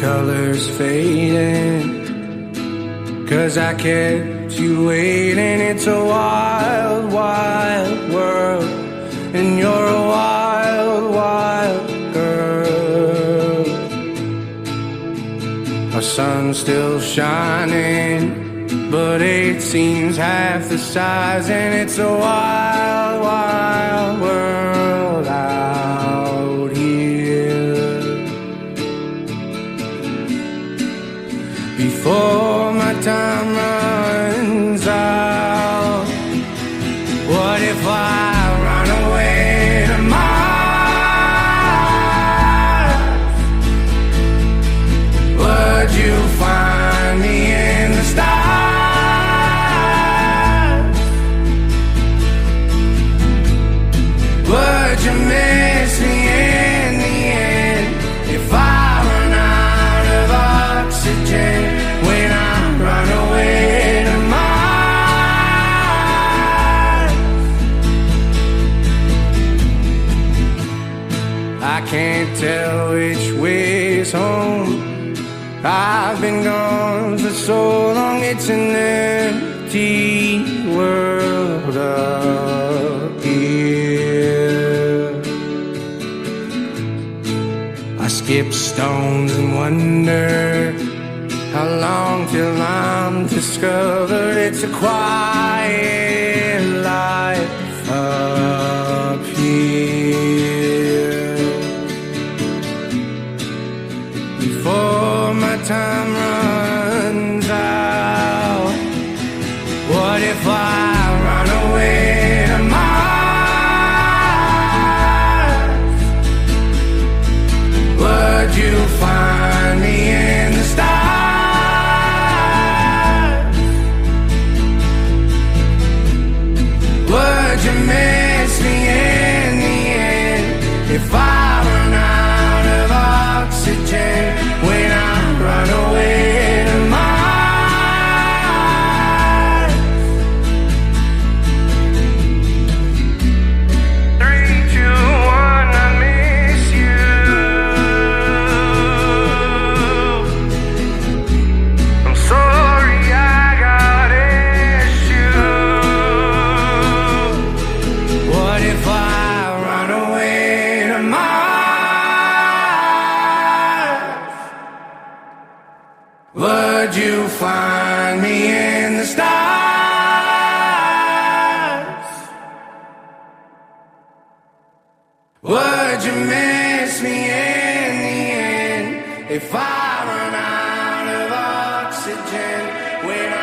colors fading. Cause I kept you waiting. It's a wild, wild world. And you're a wild, wild girl. Our sun's still shining, but it seems half the size. And it's a wild, wild world out time runs out, what if I run away to Mars? Would you find me in the stars? Would you can't tell which way's home. I've been gone for so long, it's an empty world up here. I skip stones and wonder how long till I'm discovered. It's a quiet you find find me in the stars. Would you miss me in the end if I run out of oxygen when I